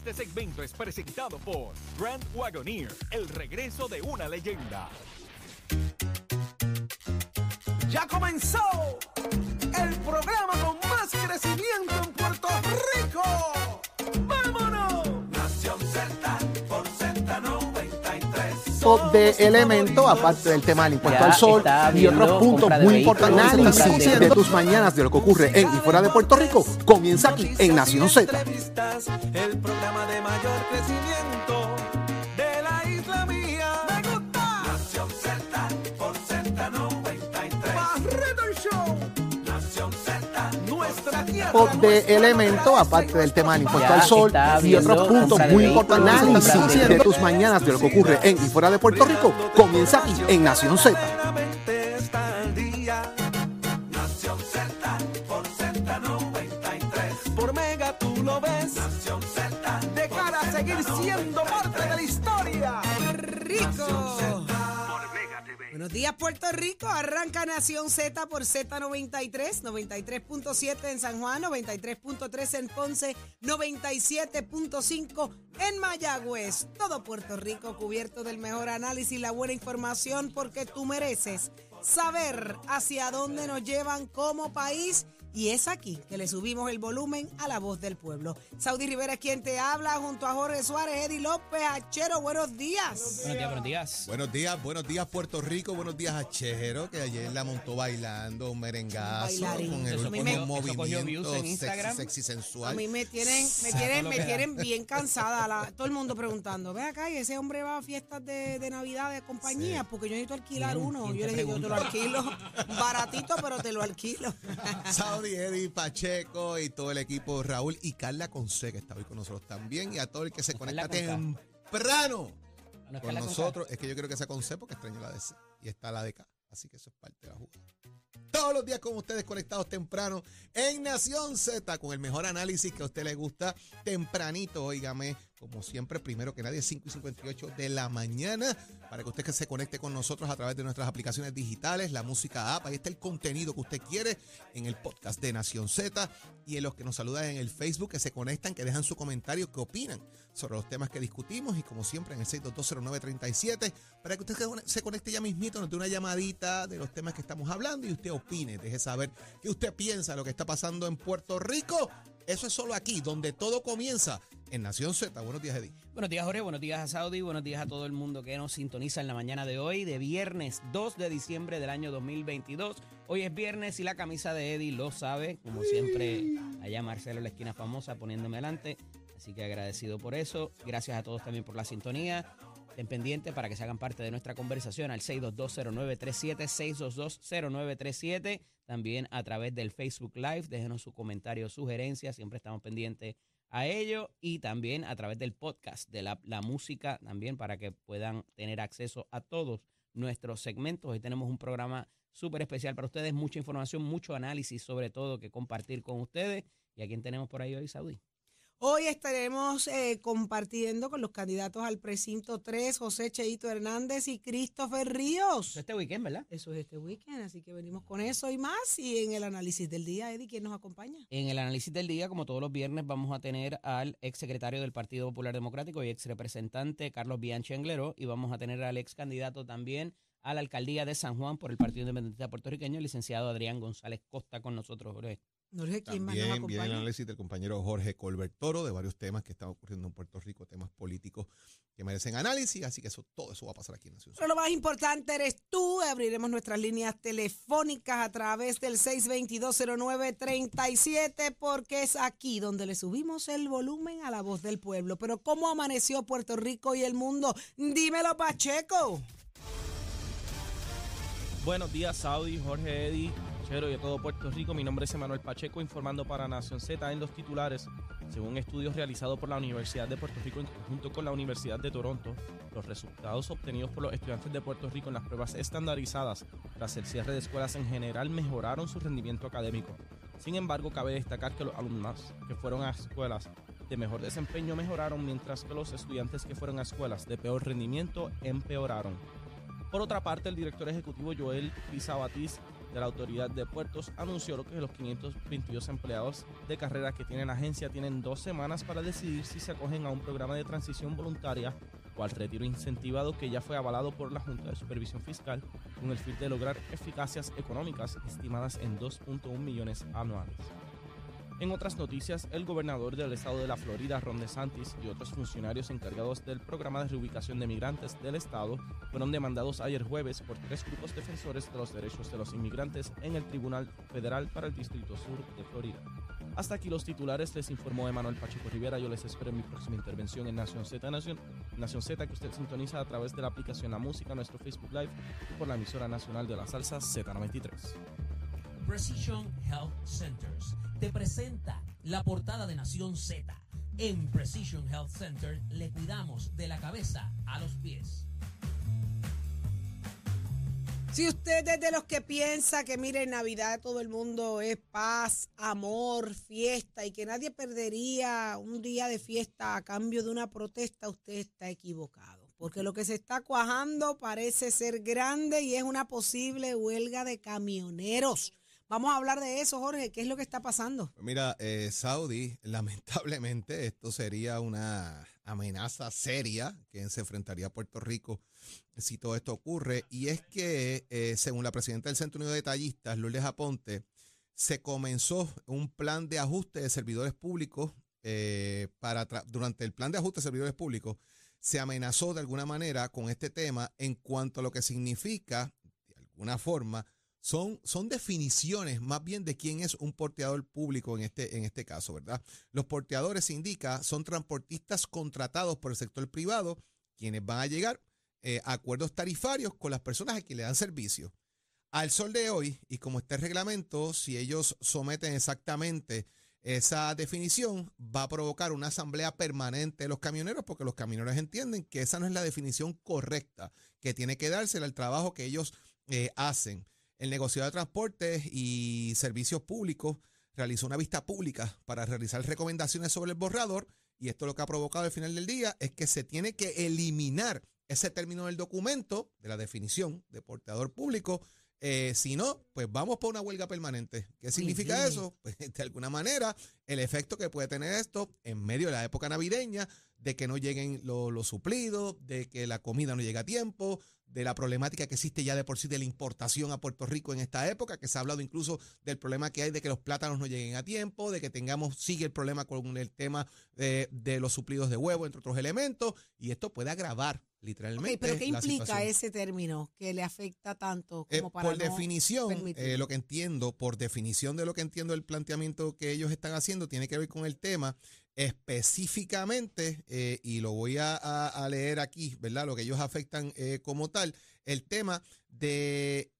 Este segmento es presentado por Grand Wagoneer, el regreso de una leyenda. Ya comenzó el programa con más crecimiento en Puerto Rico. Z93. Pop de elemento, aparte del tema del impuesto Ya al sol y otros puntos muy importantes compra de- de tus mañanas de lo que ocurre en y fuera de Puerto Rico, comienza aquí en Nación Z. El programa de mayor de elemento, aparte del tema del impuesto Ya al sol y otros puntos muy importantes de- de tus mañanas de lo que ocurre en y fuera de Puerto Rico, comienza aquí en Nación Z. Verdaderamente está al día. Nación Z por Z93. Por Mega tú lo ves. Nación Z. De cara a seguir siendo parte de la historia. Rico. Buenos días, Puerto Rico. Arranca Nación Z por Z93, 93.7 en San Juan, 93.3 en Ponce, 97.5 en Mayagüez. Todo Puerto Rico cubierto del mejor análisis y la buena información porque tú mereces saber hacia dónde nos llevan como país. Y es aquí que le subimos el volumen a la voz del pueblo. Saudi Rivera es quien te habla junto a Jorge Suárez, Eddie López, Achero. Buenos días. Buenos días, buenos días. Buenos días, buenos días Puerto Rico, buenos días a Chejero, que ayer la montó bailando un merengazo Bailarín. con el Eso con me- un movimiento en sexy, sexy, A sensual. mí me tienen, me tienen, me tienen bien cansada. la- todo el mundo preguntando, ve acá, y ese hombre va a fiestas de, de Navidad de compañía, porque yo necesito alquilar uno. ¿Quién Yo le dije, yo te lo alquilo, baratito, pero te lo alquilo. Saudi, Eddie, Pacheco y todo el equipo, Raúl y Carla Conce, que está hoy con nosotros también, y a todo el que se conecta temprano no, con nosotros. Es que yo creo que sea con C porque extraño la de C y está la de K, así que eso es parte de la jugada. Todos los días con ustedes conectados temprano en Nación Z con el mejor análisis que a usted le gusta tempranito, óigame, como siempre, primero que nadie, 5 y 58 de la mañana, para que usted que se conecte con nosotros a través de nuestras aplicaciones digitales, la música app, ahí está el contenido que usted quiere en el podcast de Nación Z y en los que nos saludan en el Facebook, que se conectan, que dejan su comentario, que opinan sobre los temas que discutimos y como siempre en el 6220937 para que usted se- se conecte ya mismito, nos dé una llamadita de los temas que estamos hablando y usted opine, deje saber qué usted piensa de lo que está pasando en Puerto Rico. Eso es solo aquí, donde todo comienza en Nación Z. Buenos días, Eddie. Buenos días, Jorge. Buenos días a Saudi. Buenos días a todo el mundo que nos sintoniza en la mañana de hoy, de viernes 2 de diciembre del año 2022. Hoy es viernes y la camisa de Eddie lo sabe. Como siempre, allá Marcelo en la esquina famosa poniéndome adelante. Así que agradecido por eso. Gracias a todos también por la sintonía. Estén pendientes para que se hagan parte de nuestra conversación al 6220937, 6220937. También a través del Facebook Live. Déjenos su comentario, sugerencias. Siempre estamos pendientes a ello y también a través del podcast de la, la música también para que puedan tener acceso a todos nuestros segmentos. Hoy tenemos un programa súper especial para ustedes, mucha información, mucho análisis sobre todo que compartir con ustedes. ¿Y a quién tenemos por ahí hoy, Saudi? Hoy estaremos eh, compartiendo con los candidatos al precinto 3, José Cheito Hernández y Christopher Ríos. Este weekend, ¿verdad? Eso es este weekend, así que venimos con eso y más. Y en el análisis del día, Eddie, ¿quién nos acompaña? En el análisis del día, como todos los viernes, vamos a tener al ex secretario del Partido Popular Democrático y ex representante Carlos Bianchi Anglero y vamos a tener al ex candidato también a la alcaldía de San Juan por el Partido Independiente Puertorriqueño, el licenciado Adrián González Costa con nosotros, Jorge. Sé quién más nos También viene el análisis del compañero Jorge Colbert Toro de varios temas que están ocurriendo en Puerto Rico, temas políticos que merecen análisis, así que eso todo eso va a pasar aquí en Nación. Pero lo más importante eres tú. Abriremos nuestras líneas telefónicas a través del 6220937 porque es aquí donde le subimos el volumen a la voz del pueblo. Pero ¿cómo amaneció Puerto Rico y el mundo? Dímelo, Pacheco. Buenos días, Saudi, Jorge Eddy, Y a todo Puerto Rico. Mi nombre es Emanuel Pacheco, informando para Nación Z en los titulares. Según estudios realizados por la Universidad de Puerto Rico en conjunto con la Universidad de Toronto, los resultados obtenidos por los estudiantes de Puerto Rico en las pruebas estandarizadas tras el cierre de escuelas en general mejoraron su rendimiento académico. Sin embargo, cabe destacar que los alumnos que fueron a escuelas de mejor desempeño mejoraron, mientras que los estudiantes que fueron a escuelas de peor rendimiento empeoraron. Por otra parte, el director ejecutivo Joel Crisabatiz de la Autoridad de Puertos anunció que los 522 empleados de carrera que tienen agencia tienen dos semanas para decidir si se acogen a un programa de transición voluntaria o al retiro incentivado que ya fue avalado por la Junta de Supervisión Fiscal con el fin de lograr eficacias económicas estimadas en 2.1 millones anuales. En otras noticias, el gobernador del estado de la Florida, Ron DeSantis, y otros funcionarios encargados del programa de reubicación de migrantes del estado fueron demandados ayer jueves por tres grupos defensores de los derechos de los inmigrantes en el Tribunal Federal para el Distrito Sur de Florida. Hasta aquí los titulares, les informó Emanuel Pacheco Rivera. Yo les espero en mi próxima intervención en Nación Z Nación, Nación Z, que usted sintoniza a través de la aplicación La Música, nuestro Facebook Live y por la emisora nacional de la salsa Z93. Precision Health Centers te presenta la portada de Nación Z. En Precision Health Center le cuidamos de la cabeza a los pies. Si usted es de los que piensa que, mire, en Navidad todo el mundo es paz, amor, fiesta y que nadie perdería un día de fiesta a cambio de una protesta, usted está equivocado. Porque lo que se está cuajando parece ser grande y es una posible huelga de camioneros. Vamos a hablar de eso, Jorge. ¿Qué es lo que está pasando? Mira, eh, Saudi, lamentablemente esto sería una amenaza seria que se enfrentaría a Puerto Rico si todo esto ocurre. Y es que, eh, según la presidenta del Centro Unido de Detallistas, Lourdes Aponte, se comenzó un plan de ajuste de servidores públicos eh, para durante el plan de ajuste de servidores públicos se amenazó de alguna manera con este tema en cuanto a lo que significa, de alguna forma, son, son definiciones más bien de quién es un porteador público en este, en este caso, ¿verdad? Los porteadores, se indica, son transportistas contratados por el sector privado, quienes van a llegar eh, a acuerdos tarifarios con las personas a quienes le dan servicio. Al sol de hoy, y como este reglamento, si ellos someten exactamente esa definición, va a provocar una asamblea permanente de los camioneros, porque los camioneros entienden que esa no es la definición correcta, que tiene que dársela al trabajo que ellos eh, hacen. El negociado de transportes y servicios públicos realizó una vista pública para realizar recomendaciones sobre el borrador y esto lo que ha provocado al final del día es que se tiene que eliminar ese término del documento, de la definición de portador público. Eh, si no, pues vamos por una huelga permanente. ¿Qué significa eso? Pues de alguna manera, el efecto que puede tener esto en medio de la época navideña, de que no lleguen los suplidos, de que la comida no llegue a tiempo, de la problemática que existe ya de por sí de la importación a Puerto Rico en esta época, que se ha hablado incluso del problema que hay de que los plátanos no lleguen a tiempo, de que tengamos, sigue el problema con el tema de, los suplidos de huevo, entre otros elementos, y esto puede agravar literalmente. ¿Pero qué implica ese término que le afecta tanto eh, como para Por definición, eh, lo que entiendo, por definición de lo que entiendo el planteamiento que ellos están haciendo, tiene que ver con el tema específicamente, eh, y lo voy a, leer aquí, ¿verdad? Lo que ellos afectan eh, como tal, el tema de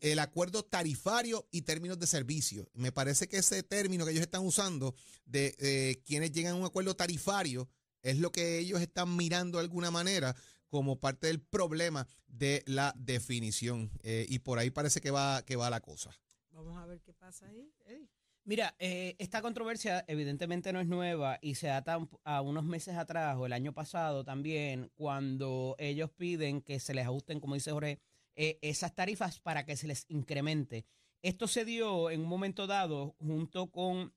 el acuerdo tarifario y términos de servicio. Me parece que ese término que ellos están usando de eh, quienes llegan a un acuerdo tarifario es lo que ellos están mirando de alguna manera como parte del problema de la definición. y por ahí parece que va, que va la cosa. Vamos a ver qué pasa ahí. Mira, eh, esta controversia evidentemente no es nueva y se ata a unos meses atrás o el año pasado también, cuando ellos piden que se les ajusten, como dice Jorge, eh, esas tarifas para que se les incremente. Esto se dio en un momento dado junto con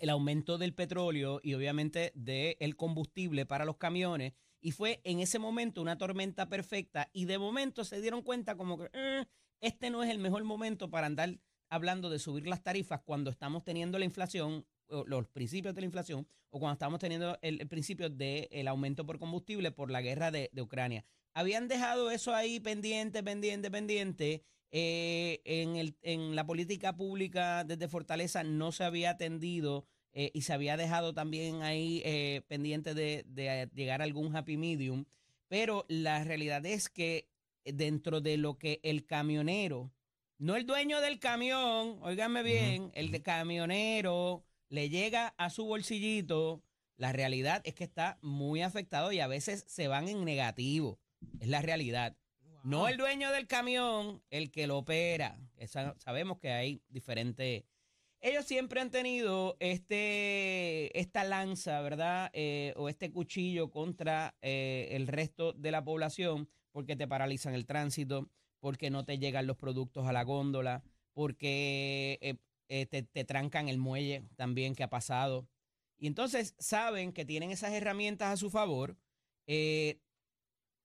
el aumento del petróleo y obviamente del combustible para los camiones. Y fue en ese momento una tormenta perfecta y de momento se dieron cuenta como que eh, este no es el mejor momento para andar hablando de subir las tarifas cuando estamos teniendo la inflación, los principios de la inflación, o cuando estamos teniendo el, principio del aumento por combustible por la guerra de, Ucrania. Habían dejado eso ahí pendiente, pendiente, pendiente. Eh, en, el, en la política pública desde Fortaleza no se había atendido eh, y se había dejado también ahí eh, pendiente de, de llegar a algún happy medium. Pero la realidad es que dentro de lo que el camionero no el dueño del camión, óigame bien, el de camionero le llega a su bolsillito. La realidad es que está muy afectado y a veces se van en negativo. Es la realidad. No el dueño del camión, el que lo opera. sabemos que hay diferentes. Ellos siempre han tenido este, esta lanza, ¿verdad? Eh, o este cuchillo contra eh, el resto de la población porque te paralizan el tránsito, porque no te llegan los productos a la góndola, porque eh, eh, te, te trancan el muelle también que ha pasado. Y entonces saben que tienen esas herramientas a su favor, eh,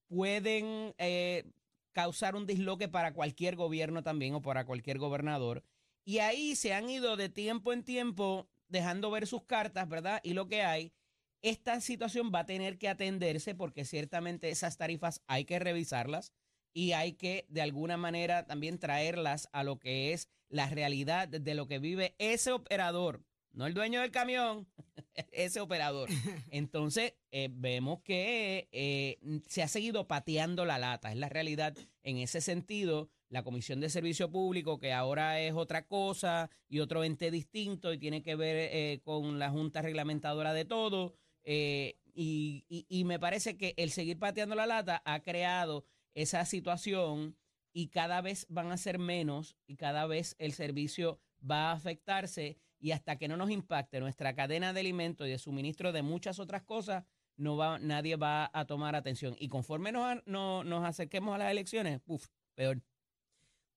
pueden eh, causar un disloque para cualquier gobierno también o para cualquier gobernador. Y ahí se han ido de tiempo en tiempo dejando ver sus cartas, ¿verdad? Y lo que hay, esta situación va a tener que atenderse porque ciertamente esas tarifas hay que revisarlas y hay que de alguna manera también traerlas a lo que es la realidad de lo que vive ese operador, no el dueño del camión, ese operador. Entonces, eh, vemos que eh, se ha seguido pateando la lata, es la realidad en ese sentido. La Comisión de Servicio Público, que ahora es otra cosa y otro ente distinto y tiene que ver eh, con la Junta Reglamentadora de todo. eh, y, y- y me parece que el seguir pateando la lata ha creado esa situación y cada vez van a ser menos y cada vez el servicio va a afectarse y hasta que no nos impacte nuestra cadena de alimentos y de suministro de muchas otras cosas, no va, nadie va a tomar atención. Y conforme nos, no- nos acerquemos a las elecciones, uf, peor.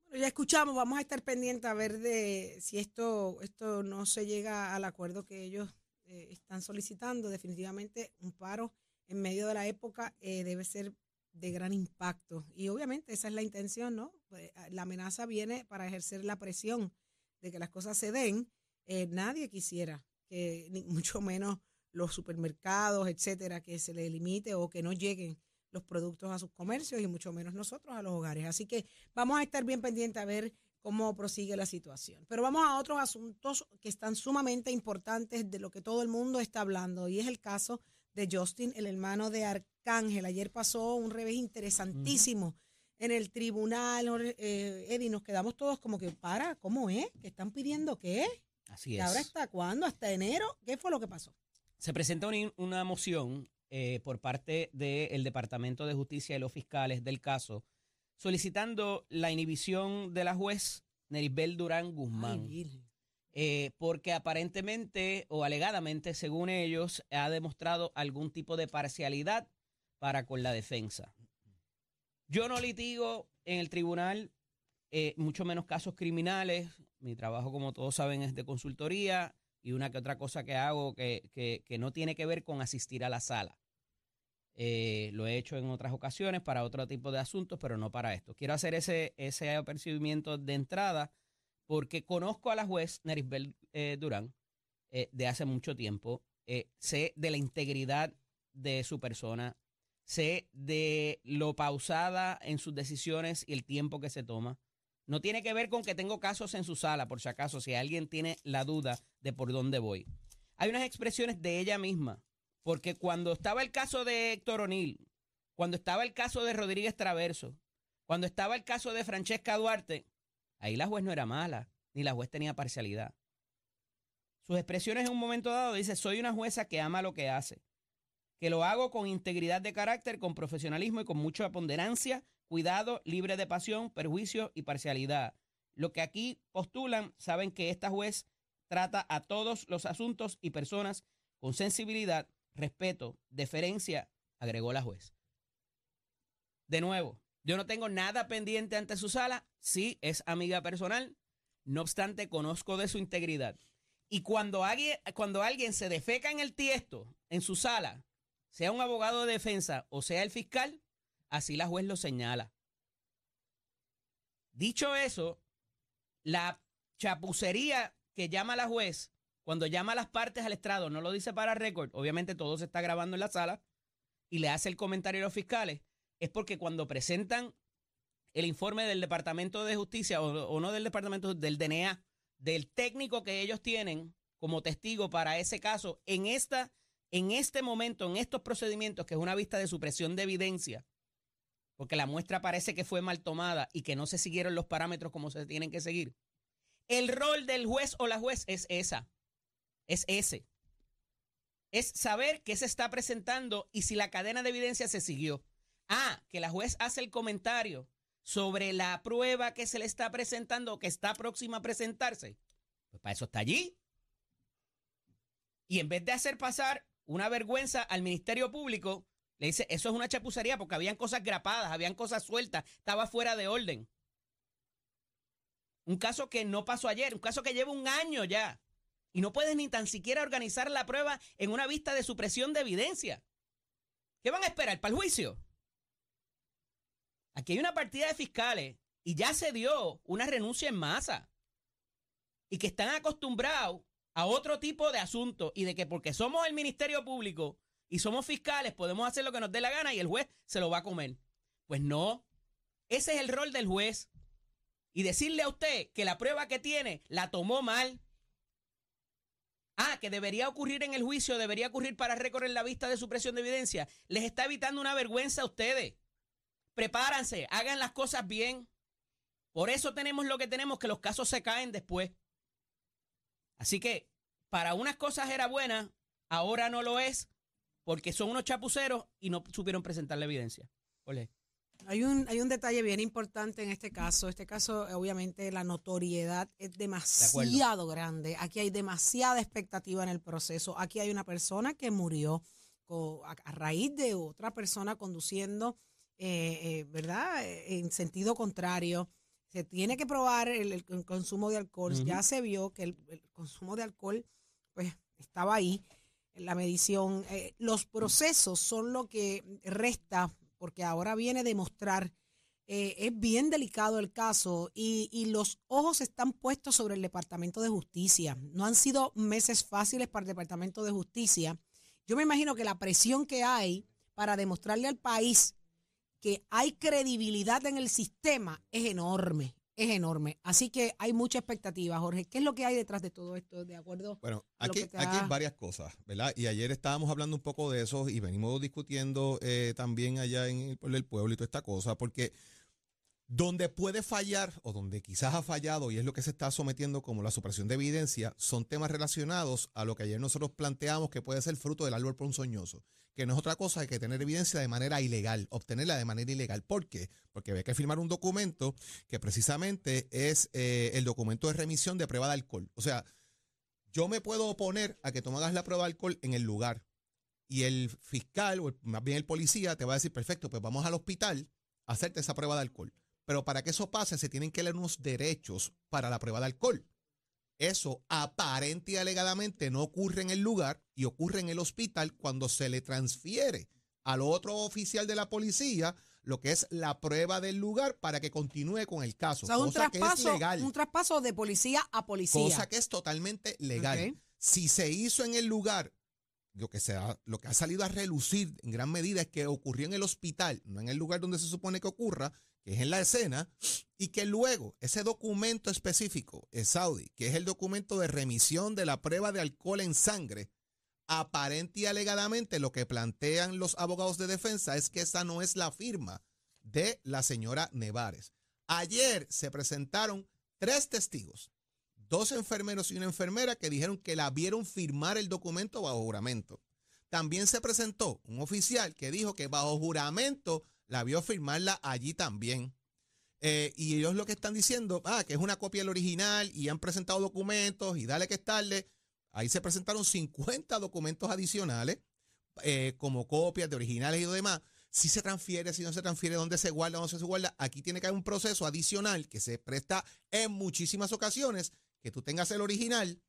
Bueno, ya escuchamos, vamos a estar pendientes a ver de si esto, esto no se llega al acuerdo que ellos eh, están solicitando. Definitivamente un paro en medio de la época eh, debe ser de gran impacto. Y obviamente esa es la intención, ¿no? Pues, ah, la amenaza viene para ejercer la presión de que las cosas se den. Eh, nadie quisiera que, ni mucho menos los supermercados, etcétera, que se les limite o que no lleguen los productos a sus comercios y mucho menos nosotros a los hogares. Así que vamos a estar bien pendientes a ver cómo prosigue la situación. Pero vamos a otros asuntos que están sumamente importantes de lo que todo el mundo está hablando y es el caso de Justin, el hermano de Arcángel. Ayer pasó un revés interesantísimo en el tribunal. Eh, Eddie, nos quedamos todos como que, para, ¿cómo es? ¿Que están pidiendo qué? Así ¿Y es. ahora hasta cuándo? ¿Hasta enero? ¿Qué fue lo que pasó? Se presenta una, una moción eh, por parte del Departamento de Justicia y los fiscales del caso solicitando la inhibición de la juez Neribel Durán Guzmán. Eh, porque aparentemente o alegadamente, según ellos, ha demostrado algún tipo de parcialidad para con la defensa. Yo no litigo en el tribunal, eh, mucho menos casos criminales. Mi trabajo, como todos saben, es de consultoría y una que otra cosa que hago que, que- no tiene que ver con asistir a la sala. Eh, lo he hecho en otras ocasiones para otro tipo de asuntos, pero no para esto. Quiero hacer ese, ese apercibimiento de entrada porque conozco a la juez Nerisbel eh, Durán de hace mucho tiempo. Sé de la integridad de su persona, sé de lo pausada en sus decisiones y el tiempo que se toma. No tiene que ver con que tengo casos en su sala, por si acaso, si alguien tiene la duda de por dónde voy. Hay unas expresiones de ella misma, porque cuando estaba el caso de Héctor O'Neill, cuando estaba el caso de Rodríguez Traverso, cuando estaba el caso de Francesca Duarte, ahí la juez no era mala, ni la juez tenía parcialidad. Sus expresiones en un momento dado dice, soy una jueza que ama lo que hace, que lo hago con integridad de carácter, con profesionalismo y con mucha ponderancia, cuidado, libre de pasión, perjuicio y parcialidad. Lo que aquí postulan, saben que esta juez trata a todos los asuntos y personas con sensibilidad, respeto, deferencia, agregó la juez. De nuevo, yo no tengo nada pendiente ante su sala, sí es amiga personal, no obstante conozco de su integridad. Y cuando alguien, cuando alguien se defeca en el tiesto, en su sala, sea un abogado de defensa o sea el fiscal, así la juez lo señala. Dicho eso, la chapucería que llama la juez, cuando llama a las partes al estrado, no lo dice para récord, obviamente todo se está grabando en la sala, y le hace el comentario a los fiscales, es porque cuando presentan el informe del Departamento de Justicia, o, no del Departamento, del DNA, del técnico que ellos tienen como testigo para ese caso, en, esta, en este momento, en estos procedimientos, que es una vista de supresión de evidencia, porque la muestra parece que fue mal tomada y que no se siguieron los parámetros como se tienen que seguir. El rol del juez o la juez es esa, es ese. Es saber qué se está presentando y si la cadena de evidencia se siguió. Ah, que la juez hace el comentario sobre la prueba que se le está presentando o que está próxima a presentarse. Pues para eso está allí. Y en vez de hacer pasar una vergüenza al Ministerio Público, le dice, eso es una chapucería porque habían cosas grapadas, habían cosas sueltas, estaba fuera de orden. Un caso que no pasó ayer, un caso que lleva un año ya. Y no puedes ni tan siquiera organizar la prueba en una vista de supresión de evidencia. ¿Qué van a esperar para el juicio? Aquí hay una partida de fiscales y ya se dio una renuncia en masa. Y que están acostumbrados a otro tipo de asuntos y de que porque somos el Ministerio Público y somos fiscales podemos hacer lo que nos dé la gana y el juez se lo va a comer. Pues no. Ese es el rol del juez. Y decirle a usted que la prueba que tiene la tomó mal. Ah, que debería ocurrir en el juicio, debería ocurrir para recorrer la vista de supresión de evidencia. Les está evitando una vergüenza a ustedes. Prepáranse, hagan las cosas bien. Por eso tenemos lo que tenemos, que los casos se caen después. Así que para unas cosas era buena, ahora no lo es, porque son unos chapuceros y no supieron presentar la evidencia. Ole. Hay un, hay un detalle bien importante en este caso. Este caso, obviamente, la notoriedad es demasiado grande. Aquí hay demasiada expectativa en el proceso. Aquí hay una persona que murió a, raíz de otra persona conduciendo, eh, eh, ¿verdad? En sentido contrario. Se tiene que probar el, consumo de alcohol. Ya se vio que el, consumo de alcohol, pues, estaba ahí en la medición. Eh, los procesos son lo que resta porque ahora viene a demostrar, eh, es bien delicado el caso y, y, los ojos están puestos sobre el Departamento de Justicia. No han sido meses fáciles para el Departamento de Justicia. Yo me imagino que la presión que hay para demostrarle al país que hay credibilidad en el sistema es enorme es enorme. Así que hay mucha expectativa, Jorge. ¿Qué es lo que hay detrás de todo esto? ¿De acuerdo? Bueno, aquí, aquí hay varias cosas, ¿verdad? Y ayer estábamos hablando un poco de eso y venimos discutiendo eh, también allá en el, el pueblo y toda esta cosa, porque donde puede fallar o donde quizás ha fallado y es lo que se está sometiendo como la supresión de evidencia son temas relacionados a lo que ayer nosotros planteamos que puede ser fruto del árbol ponzoñoso, que no es otra cosa que tener evidencia de manera ilegal, obtenerla de manera ilegal. ¿Por qué? Porque hay que firmar un documento que precisamente es eh, el documento de remisión de prueba de alcohol. O sea, yo me puedo oponer a que tú hagas la prueba de alcohol en el lugar y el fiscal o más bien el policía te va a decir, perfecto, pues vamos al hospital a hacerte esa prueba de alcohol. Pero para que eso pase, se tienen que leer unos derechos para la prueba de alcohol. Eso aparente y alegadamente no ocurre en el lugar y ocurre en el hospital cuando se le transfiere al otro oficial de la policía lo que es la prueba del lugar para que continúe con el caso. O sea, un traspaso, un traspaso de policía a policía. Cosa que es totalmente legal. Si se hizo en el lugar, lo que, se lo que ha salido a relucir en gran medida es que ocurrió en el hospital, no en el lugar donde se supone que ocurra, que es en la escena, y que luego ese documento específico, es Saudi, que es el documento de remisión de la prueba de alcohol en sangre, aparente y alegadamente lo que plantean los abogados de defensa es que esa no es la firma de la señora Nevares. Ayer se presentaron tres testigos, dos enfermeros y una enfermera que dijeron que la vieron firmar el documento bajo juramento. También se presentó un oficial que dijo que bajo juramento la vio firmarla allí también. Eh, y ellos lo que están diciendo, ah, que es una copia del original y han presentado documentos y dale que estarle. Ahí se presentaron 50 documentos adicionales eh, como copias de originales y demás. Si se transfiere, si no se transfiere, dónde se guarda, dónde se guarda. Aquí tiene que haber un proceso adicional que se presta en muchísimas ocasiones que tú tengas el original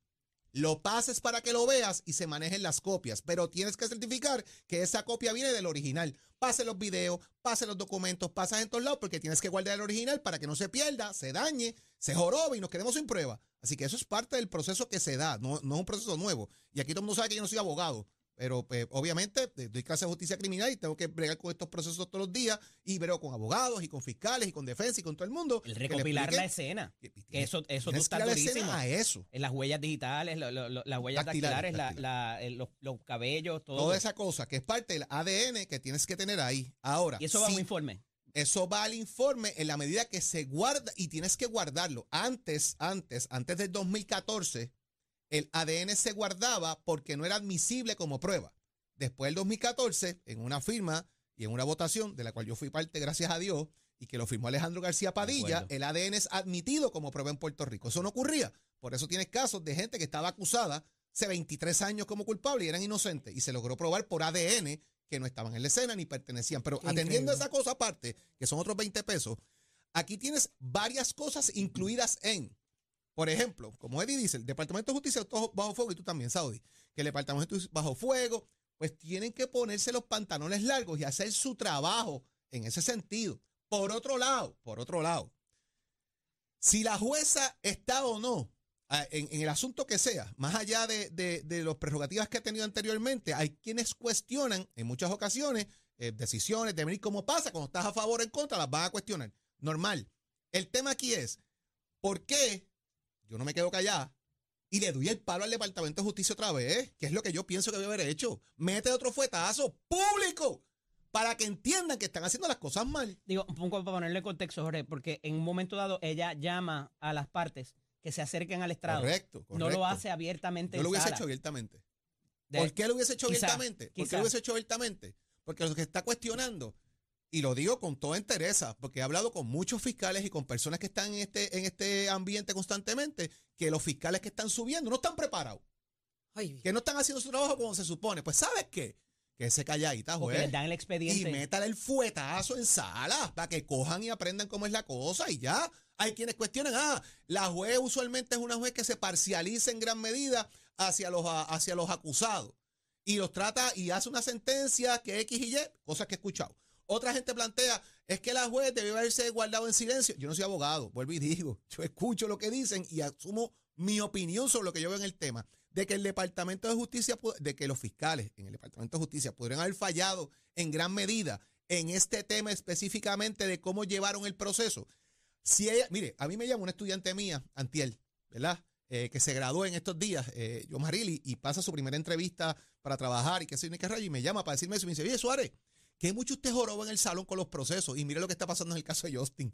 lo pases para que lo veas y se manejen las copias, pero tienes que certificar que esa copia viene del original. Pase los videos, pase los documentos, pasas en todos lados porque tienes que guardar el original para que no se pierda, se dañe, se jorobe y nos quedemos sin prueba. Así que eso es parte del proceso que se da, no, no es un proceso nuevo. Y aquí todo el mundo sabe que yo no soy abogado, pero pues, obviamente doy clase de justicia criminal y tengo que bregar con estos procesos todos los días y brego con abogados y con fiscales y con defensa y con todo el mundo. El recopilar la escena. Que, eso eso tú está durísimo. a eso. En las huellas digitales, las huellas dactilares, los, cabellos, todo. Toda esa cosa que es parte del ADN que tienes que tener ahí. Ahora. Y eso va a un informe. Eso va al informe en la medida que se guarda y tienes que guardarlo. Antes, antes, antes del 2014 el ADN se guardaba porque no era admisible como prueba. Después del 2014, en una firma y en una votación de la cual yo fui parte, gracias a Dios, y que lo firmó Alejandro García Padilla, el ADN es admitido como prueba en Puerto Rico. Eso no ocurría. Por eso tienes casos de gente que estaba acusada hace 23 años como culpable y eran inocentes. Y se logró probar por ADN que no estaban en la escena ni pertenecían. Pero atendiendo a esa cosa aparte, que son otros 20 pesos, aquí tienes varias cosas incluidas en. Por ejemplo, como Eddie dice, el Departamento de Justicia está bajo fuego y tú también, Saudi, que el Departamento de Justicia bajo fuego, pues tienen que ponerse los pantalones largos y hacer su trabajo en ese sentido. Por otro lado, por otro lado, si la jueza está o no ah, en, el asunto que sea, más allá de, de, de las prerrogativas que ha tenido anteriormente, hay quienes cuestionan en muchas ocasiones eh, decisiones de venir como pasa, cuando estás a favor o en contra, las van a cuestionar. Normal. El tema aquí es, ¿por qué yo no me quedo callada y le doy el palo al Departamento de Justicia otra vez? Que es lo que yo pienso que debe haber hecho. Mete otro fuetazo público para que entiendan que están haciendo las cosas mal. Digo, un poco para ponerle contexto, Jorge, porque en un momento dado ella llama a las partes que se acerquen al estrado. Correcto, No lo hace abiertamente. Yo lo hubiese sala. hecho abiertamente. De- ¿Por qué lo hubiese hecho quizá, abiertamente? ¿Por qué lo hubiese hecho abiertamente? Porque lo que está cuestionando, y lo digo con toda entereza, porque he hablado con muchos fiscales y con personas que están en este, en este ambiente constantemente, que los fiscales que están subiendo no están preparados, Ay, que no están haciendo su trabajo como se supone. Pues ¿sabes qué? Que se calladita, juez. les dan el Y expediente. métale el fuetazo en sala para que cojan y aprendan cómo es la cosa y ya. Hay quienes cuestionan, ah, la juez usualmente es una juez que se parcializa en gran medida hacia los, a- hacia los acusados y los trata y hace una sentencia que X y Y, cosas que he escuchado. Otra gente plantea, es que la juez debe haberse guardado en silencio. Yo no soy abogado, vuelvo y digo, yo escucho lo que dicen y asumo mi opinión sobre lo que yo veo en el tema. De que el Departamento de Justicia, de que los fiscales en el Departamento de Justicia pudieran haber fallado en gran medida en este tema específicamente de cómo llevaron el proceso. Si ella, mire, a mí me llama una estudiante mía, Antiel, ¿verdad? Eh, que se graduó en estos días, eh, yo Marili, y pasa su primera entrevista para trabajar y qué sé yo, qué rayo, y me llama para decirme eso y me dice, oye, Suárez, que mucho usted joroba en el salón con los procesos, y mire lo que está pasando en el caso de Justin.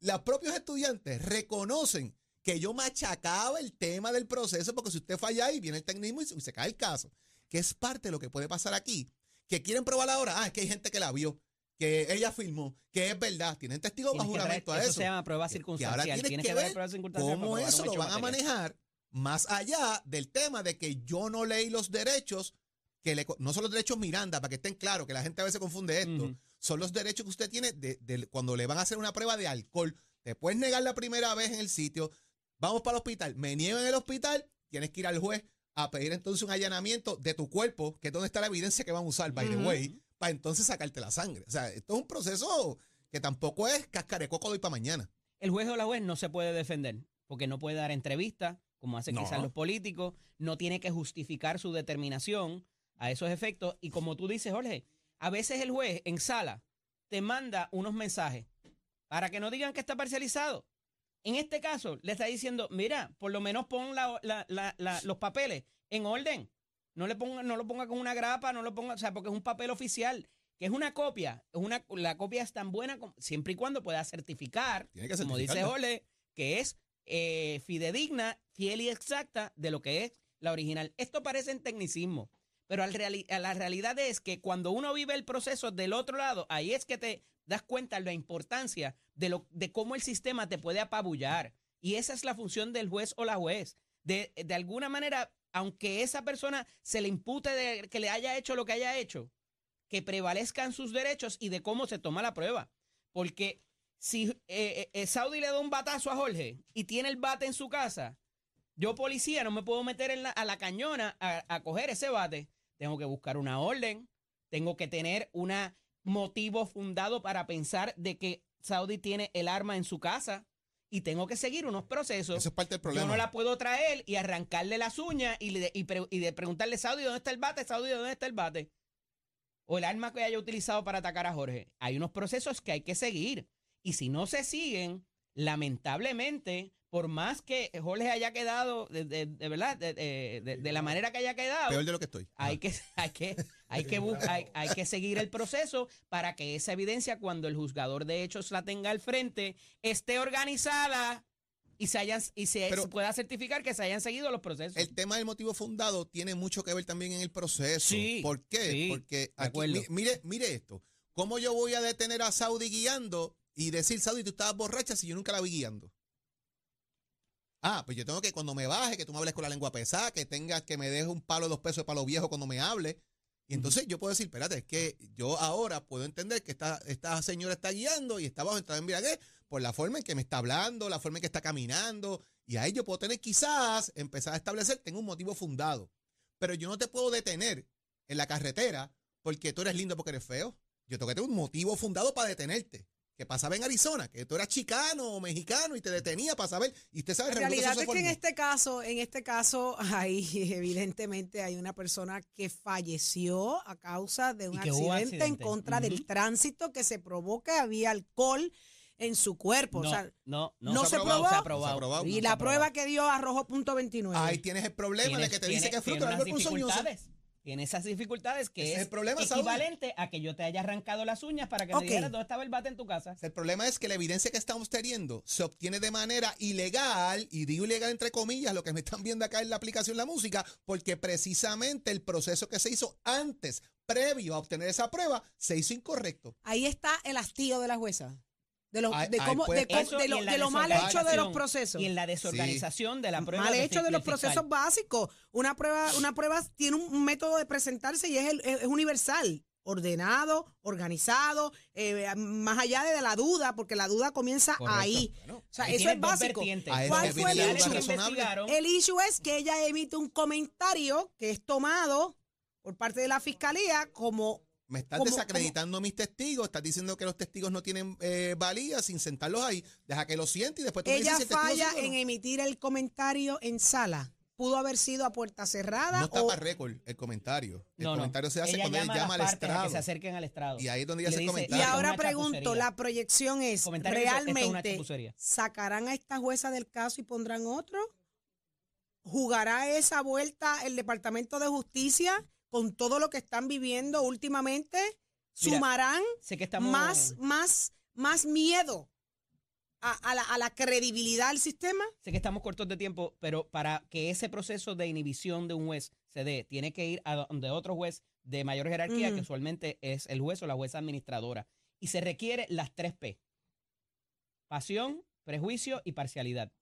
Los propios estudiantes reconocen que yo machacaba el tema del proceso, porque si usted falla ahí, viene el tecnismo y se, y se cae el caso, que es parte de lo que puede pasar aquí, que quieren probar ahora, ah, es que hay gente que la vio, que ella filmó, que es verdad, tienen testigos bajo juramento a eso eso. se llama prueba Que- que circunstancial. ahora tienes que que ver prueba circunstancial cómo eso lo van a manejar más allá del tema de que yo no leí los derechos, que le, co- no son los derechos Miranda, para que estén claros, que la gente a veces confunde esto, son los derechos que usted tiene de, de cuando le van a hacer una prueba de alcohol. Te puedes negar la primera vez en el sitio, vamos para el hospital, me niego en el hospital, tienes que ir al juez a pedir entonces un allanamiento de tu cuerpo, que es donde está la evidencia que van a usar, by the way, para entonces sacarte la sangre. O sea, esto es un proceso que tampoco es cascarecoco de hoy para mañana. El juez o la juez no se puede defender porque no puede dar entrevistas, como hacen No. quizás los políticos, no tiene que justificar su determinación a esos efectos. Y como tú dices, Jorge, a veces el juez en sala te manda unos mensajes para que no digan que está parcializado. En este caso, le está diciendo, mira, por lo menos pon la- la- la- la- los papeles en orden. No, le ponga, no lo ponga con una grapa, no lo ponga, o sea, porque es un papel oficial, que es una copia. Es una, la copia es tan buena como- siempre y cuando pueda certificar, Tiene que como dice. Jorge, que es eh, fidedigna, fiel y exacta de lo que es la original. Esto parece en tecnicismo, pero al la realidad es que cuando uno vive el proceso del otro lado, ahí es que te das cuenta de la importancia de, lo, de cómo el sistema te puede apabullar. Y esa es la función del juez o la juez. De, de alguna manera, aunque esa persona se le impute de que le haya hecho lo que haya hecho, que prevalezcan sus derechos y de cómo se toma la prueba. Porque si eh, eh, eh, Saudi le da un batazo a Jorge y tiene el bate en su casa, yo policía no me puedo meter en la- a la cañona a coger ese bate. Tengo que buscar una orden, tengo que tener un motivo fundado para pensar de que Saudi tiene el arma en su casa y tengo que seguir unos procesos. Eso es parte del Yo problema. no la puedo traer y arrancarle las uñas y, le- y, pre- y de preguntarle, Saudi, ¿dónde está el bate? Saudi, ¿dónde está el bate? O el arma que haya utilizado para atacar a Jorge. Hay unos procesos que hay que seguir. Y si no se siguen, lamentablemente, por más que Jorge haya quedado, de, de- de verdad, de, de- la manera que haya quedado, Peor de lo que estoy. hay que, hay que, hay que, hay, hay que seguir el proceso para que esa evidencia, cuando el juzgador de hechos la tenga al frente, esté organizada y se hayan y se Pero- pueda certificar que se hayan seguido los procesos. El tema del motivo fundado tiene mucho que ver también en el proceso. Sí, ¿Por qué? sí, Porque aquí, mire, mire esto. ¿Cómo yo voy a detener a Saudi guiando y decir, Saudi, tú estabas borracha si yo nunca la vi guiando? Ah, pues yo tengo que cuando me baje, que tú me hables con la lengua pesada, que tengas que me dejes un palo de dos pesos de palo viejo cuando me hable. Y entonces yo puedo decir, espérate, es que yo ahora puedo entender que esta, esta señora está guiando y está bajo estado de embriaguez por la forma en que me está hablando, la forma en que está caminando. Y ahí yo puedo tener quizás empezar a establecer, tengo un motivo fundado. Pero yo no te puedo detener en la carretera porque tú eres lindo porque eres feo. Yo tengo que tener un motivo fundado para detenerte. Que pasaba en Arizona, que tú eras chicano o mexicano y te detenía para saber. Y usted sabe La realidad es que en este caso, en este caso, hay evidentemente hay una persona que falleció a causa de un accidente, en contra del tránsito que se provoca, había alcohol en su cuerpo. No, o sea, no, no, no se se probó. Se se ha probado. probado. y No la prueba que dio arrojó punto 29. Ahí tienes el problema de que te dice que es fruto unas árbol ponzoñoso. Tiene esas dificultades que es es, el problema, equivalente a que yo te haya arrancado las uñas para que Ok. me dijeras dónde estaba el bate en tu casa. El problema es que la evidencia que estamos teniendo se obtiene de manera ilegal, y digo ilegal entre comillas, lo que me están viendo acá en la aplicación La Música, porque precisamente el proceso que se hizo antes, previo a obtener esa prueba, se hizo incorrecto. Ahí está el hastío de la jueza. De, lo, Ahí- de, cómo- de de lo, de lo mal hecho de los procesos. Y en la desorganización de la prueba. mal hecho de los procesos básicos. Una prueba, una prueba tiene un método de presentarse y es, el- es universal. Ordenado, organizado, eh, más allá de la duda, porque la duda comienza Correcto. ahí. Bueno, o sea, Ahí eso es básico. ¿Cuál fue el issue? El issue es que ella emite un comentario que es tomado por parte de la fiscalía como Me estás ¿Cómo- desacreditando a mis testigos, estás diciendo que los testigos no tienen eh, valía sin sentarlos ahí. Deja que lo siente y después tú me ella dices si el falla no. en emitir el comentario en sala. Pudo haber sido a puerta cerrada No está o para récord el comentario. El No, no. comentario se hace Ella cuando él llama llama al a que estrado. se acerquen al estrado. Y ahí es donde ella hace dice, Y comentario. ahora pregunto, la proyección es, Comentario ¿realmente sacarán a esta jueza del caso y pondrán otro? ¿Jugará esa vuelta el Departamento de Justicia con todo lo que están viviendo últimamente? Mira, ¿Sumarán Sé que estamos más, más, más miedo a, a la, a la credibilidad del sistema? Sé que estamos cortos de tiempo, pero para que ese proceso de inhibición de un juez se dé, tiene que ir a donde otro juez de mayor jerarquía, que usualmente es el juez o la jueza administradora. Y se requiere las tres P. Pasión, prejuicio y parcialidad.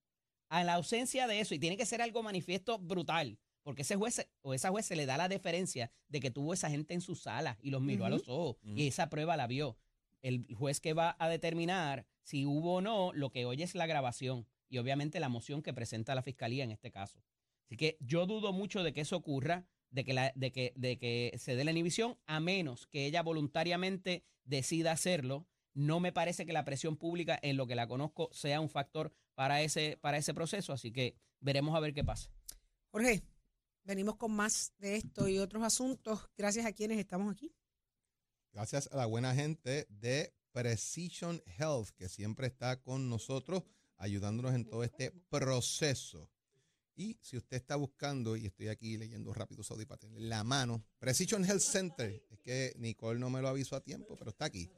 A la ausencia de eso, y tiene que ser algo manifiesto brutal, porque ese juez o esa juez se le da la deferencia de que tuvo esa gente en su sala y los miró a los ojos y esa prueba la vio. El juez que va a determinar si hubo o no, lo que oye es la grabación y obviamente la moción que presenta la fiscalía en este caso. Así que yo dudo mucho de que eso ocurra, de que, la, de que, de que se dé la inhibición, a menos que ella voluntariamente decida hacerlo. No me parece que la presión pública, en lo que la conozco, sea un factor para ese, para ese proceso. Así que veremos a ver qué pasa. Jorge, venimos con más de esto y otros asuntos gracias a quienes estamos aquí. Gracias a la buena gente de Precision Health, que siempre está con nosotros, ayudándonos en todo este proceso. Y si usted está buscando, y estoy aquí leyendo rápido Saudi para tener la mano, Precision Health Center, es que Nicole no me lo avisó a tiempo, pero está aquí.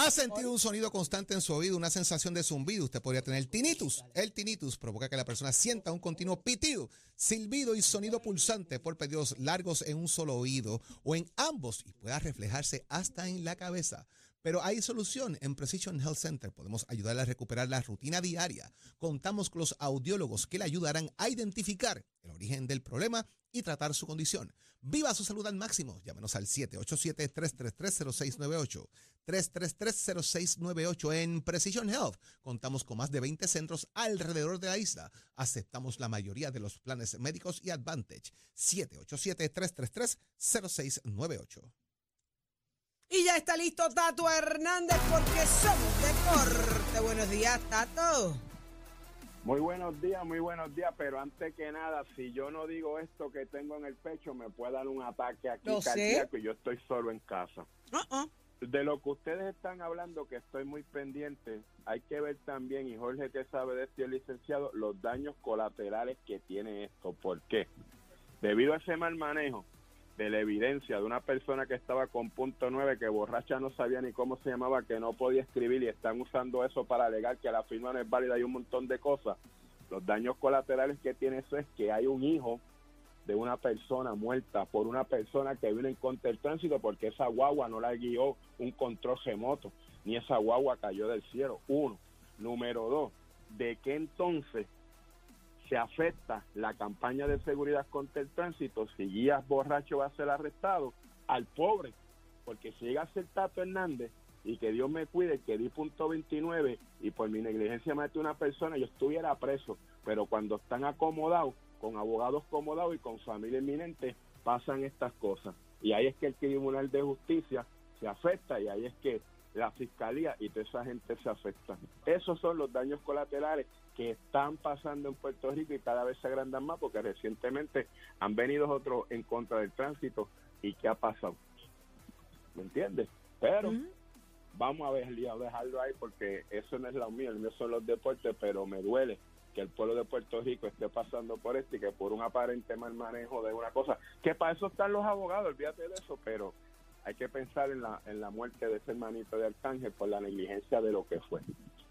¿Ha sentido un sonido constante en su oído, una sensación de zumbido? Usted podría tener tinnitus. El tinnitus provoca que la persona sienta un continuo pitido, silbido y sonido pulsante por periodos largos en un solo oído o en ambos y pueda reflejarse hasta en la cabeza. Pero hay solución. En Precision Health Center podemos ayudarle a recuperar la rutina diaria. Contamos con los audiólogos que le ayudarán a identificar el origen del problema y tratar su condición. Viva su salud al máximo. Llámenos al 787-333-0698. 333-0698 en Precision Health. Contamos con más de 20 centros alrededor de la isla. Aceptamos la mayoría de los planes médicos y Advantage. 787-333-0698. Y ya está listo Tato Hernández porque somos de corte. Buenos días, Tato. Muy buenos días, muy buenos días, pero antes que nada, si yo no digo esto que tengo en el pecho, me puede dar un ataque aquí Lo sé. cardíaco y yo estoy solo en casa. Uh-uh. De lo que ustedes están hablando, que estoy muy pendiente, hay que ver también, y Jorge que sabe de el licenciado, los daños colaterales que tiene esto. ¿Por qué? Debido a ese mal manejo de la evidencia de una persona que estaba con punto 9, que borracha no sabía ni cómo se llamaba, que no podía escribir y están usando eso para alegar que la firma no es válida y un montón de cosas. Los daños colaterales que tiene eso es que hay un hijo de una persona muerta por una persona que vino en contra del tránsito porque esa guagua no la guió un control remoto, ni esa guagua cayó del cielo. Uno. Número dos, ¿de qué entonces se afecta la campaña de seguridad contra el tránsito, si guías borracho va a ser arrestado, al pobre, porque si llega a ser Tato Hernández y que Dios me cuide, que di punto 29 y por mi negligencia mate una persona, yo estuviera preso, pero cuando están acomodados, con abogados acomodados y con familia inminente, pasan estas cosas. Y ahí es que el Tribunal de Justicia se afecta y ahí es que la Fiscalía y toda esa gente se afecta. Esos son los daños colaterales que están pasando en Puerto Rico y cada vez se agrandan más porque recientemente han venido otros en contra del tránsito y ¿qué ha pasado? ¿Me entiendes? Pero vamos a, ver, a dejarlo ahí porque eso no es lo mío, el mío son los deportes, pero me duele que el pueblo de Puerto Rico esté pasando por esto y que por un aparente mal manejo de una cosa, que para eso están los abogados, olvídate de eso, pero hay que pensar en la, en la muerte de ese hermanito de Arcángel por la negligencia de lo que fue.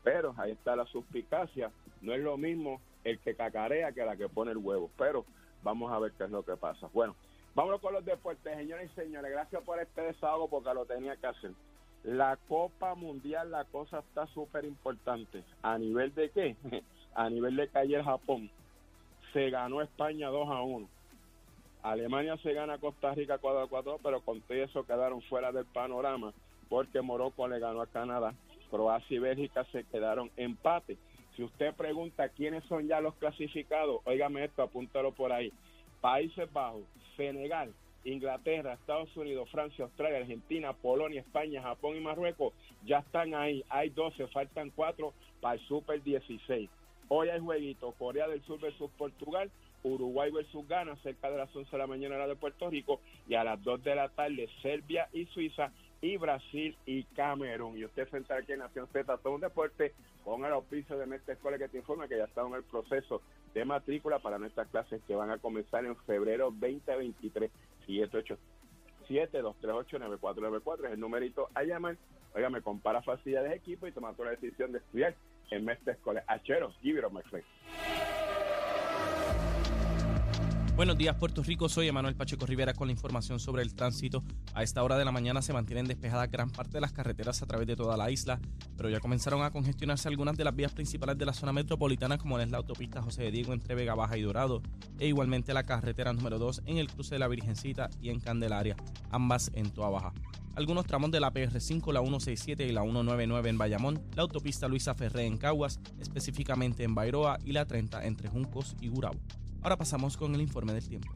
Pero ahí está la suspicacia, no es lo mismo el que cacarea que la que pone el huevo, pero vamos a ver qué es lo que pasa. Bueno, vámonos con los deportes, señores y señores, gracias por este desahogo porque lo tenía que hacer. La Copa Mundial, la cosa está súper importante. ¿A nivel de qué? a nivel de que ayer Japón se ganó España 2 a 1. Alemania se gana Costa Rica 4 a 4, pero con todo eso quedaron fuera del panorama porque Morocco le ganó a Canadá. Croacia y Bélgica se quedaron empate. Si usted pregunta quiénes son ya los clasificados, óigame esto, apúntalo por ahí. Países Bajos, Senegal, Inglaterra, Estados Unidos, Francia, Australia, Argentina, Polonia, España, Japón y Marruecos ya están ahí. Hay 12, faltan 4 para el Super 16. Hoy hay jueguito, Corea del Sur versus Portugal, Uruguay versus Ghana, cerca de las 11 de la mañana hora de Puerto Rico, y a las 2 de la tarde Serbia y Suiza, y Brasil y Camerún. Y usted se aquí en Nación Z, todo un deporte, con el auspicio de Mestre Escuela que te informa que ya está en el proceso de matrícula para nuestras clases que van a comenzar en febrero 2023. 78 7238-9494 es el numerito a llamar. Óigame, compara facilidades de equipo y toma la decisión de estudiar en Mestre Escuela. Achero, give it up, my friend. Buenos días, Puerto Rico. Soy Emanuel Pacheco Rivera con la información sobre el tránsito. A esta hora de la mañana se mantienen despejadas gran parte de las carreteras a través de toda la isla, pero ya comenzaron a congestionarse algunas de las vías principales de la zona metropolitana, como es la autopista José de Diego entre Vega Baja y Dorado, e igualmente la carretera número 2 en el cruce de la Virgencita y en Candelaria, ambas en Toa Baja. Algunos tramos de la PR5, la 167 y la 199 en Bayamón, la autopista Luisa Ferré en Caguas, específicamente en Bairoa, y la 30 entre Juncos y Gurabo. Ahora pasamos con el informe del tiempo.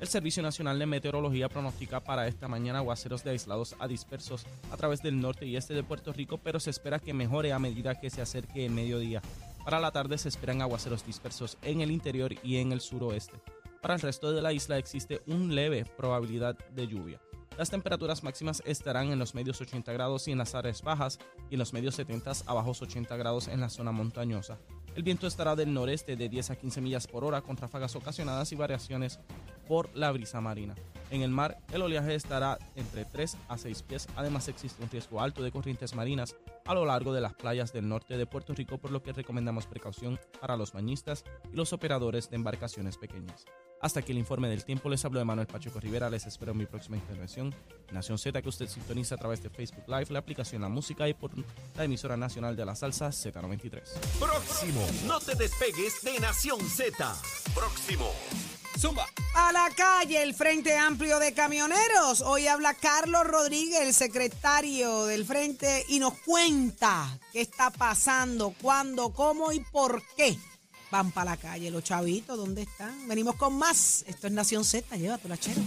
El Servicio Nacional de Meteorología pronostica para esta mañana aguaceros de aislados a dispersos a través del norte y este de Puerto Rico, pero se espera que mejore a medida que se acerque el mediodía. Para la tarde se esperan aguaceros dispersos en el interior y en el suroeste. Para el resto de la isla existe un leve probabilidad de lluvia. Las temperaturas máximas estarán en los medios 80 grados y en las áreas bajas y en los medios 70 a bajos 80 grados en la zona montañosa. El viento estará del noreste de 10 a 15 millas por hora con ráfagas ocasionadas y variaciones por la brisa marina. En el mar, el oleaje estará entre 3 a 6 pies. Además, existe un riesgo alto de corrientes marinas a lo largo de las playas del norte de Puerto Rico, por lo que recomendamos precaución para los bañistas y los operadores de embarcaciones pequeñas. Hasta aquí el informe del tiempo. Les hablo de Manuel Pacheco Rivera. Les espero en mi próxima intervención. Nación Z, que usted sintoniza a través de Facebook Live, la aplicación La Música y por la emisora nacional de la salsa Z93. Próximo. No te despegues de Nación Z. Próximo. Zumba. A la calle, el Frente Amplio de Camioneros. Hoy habla Carlos Rodríguez, el secretario del Frente, y nos cuenta qué está pasando, cuándo, cómo y por qué van para la calle. Los chavitos, ¿dónde están? Venimos con más. Esto es Nación Z, llévatela, chero.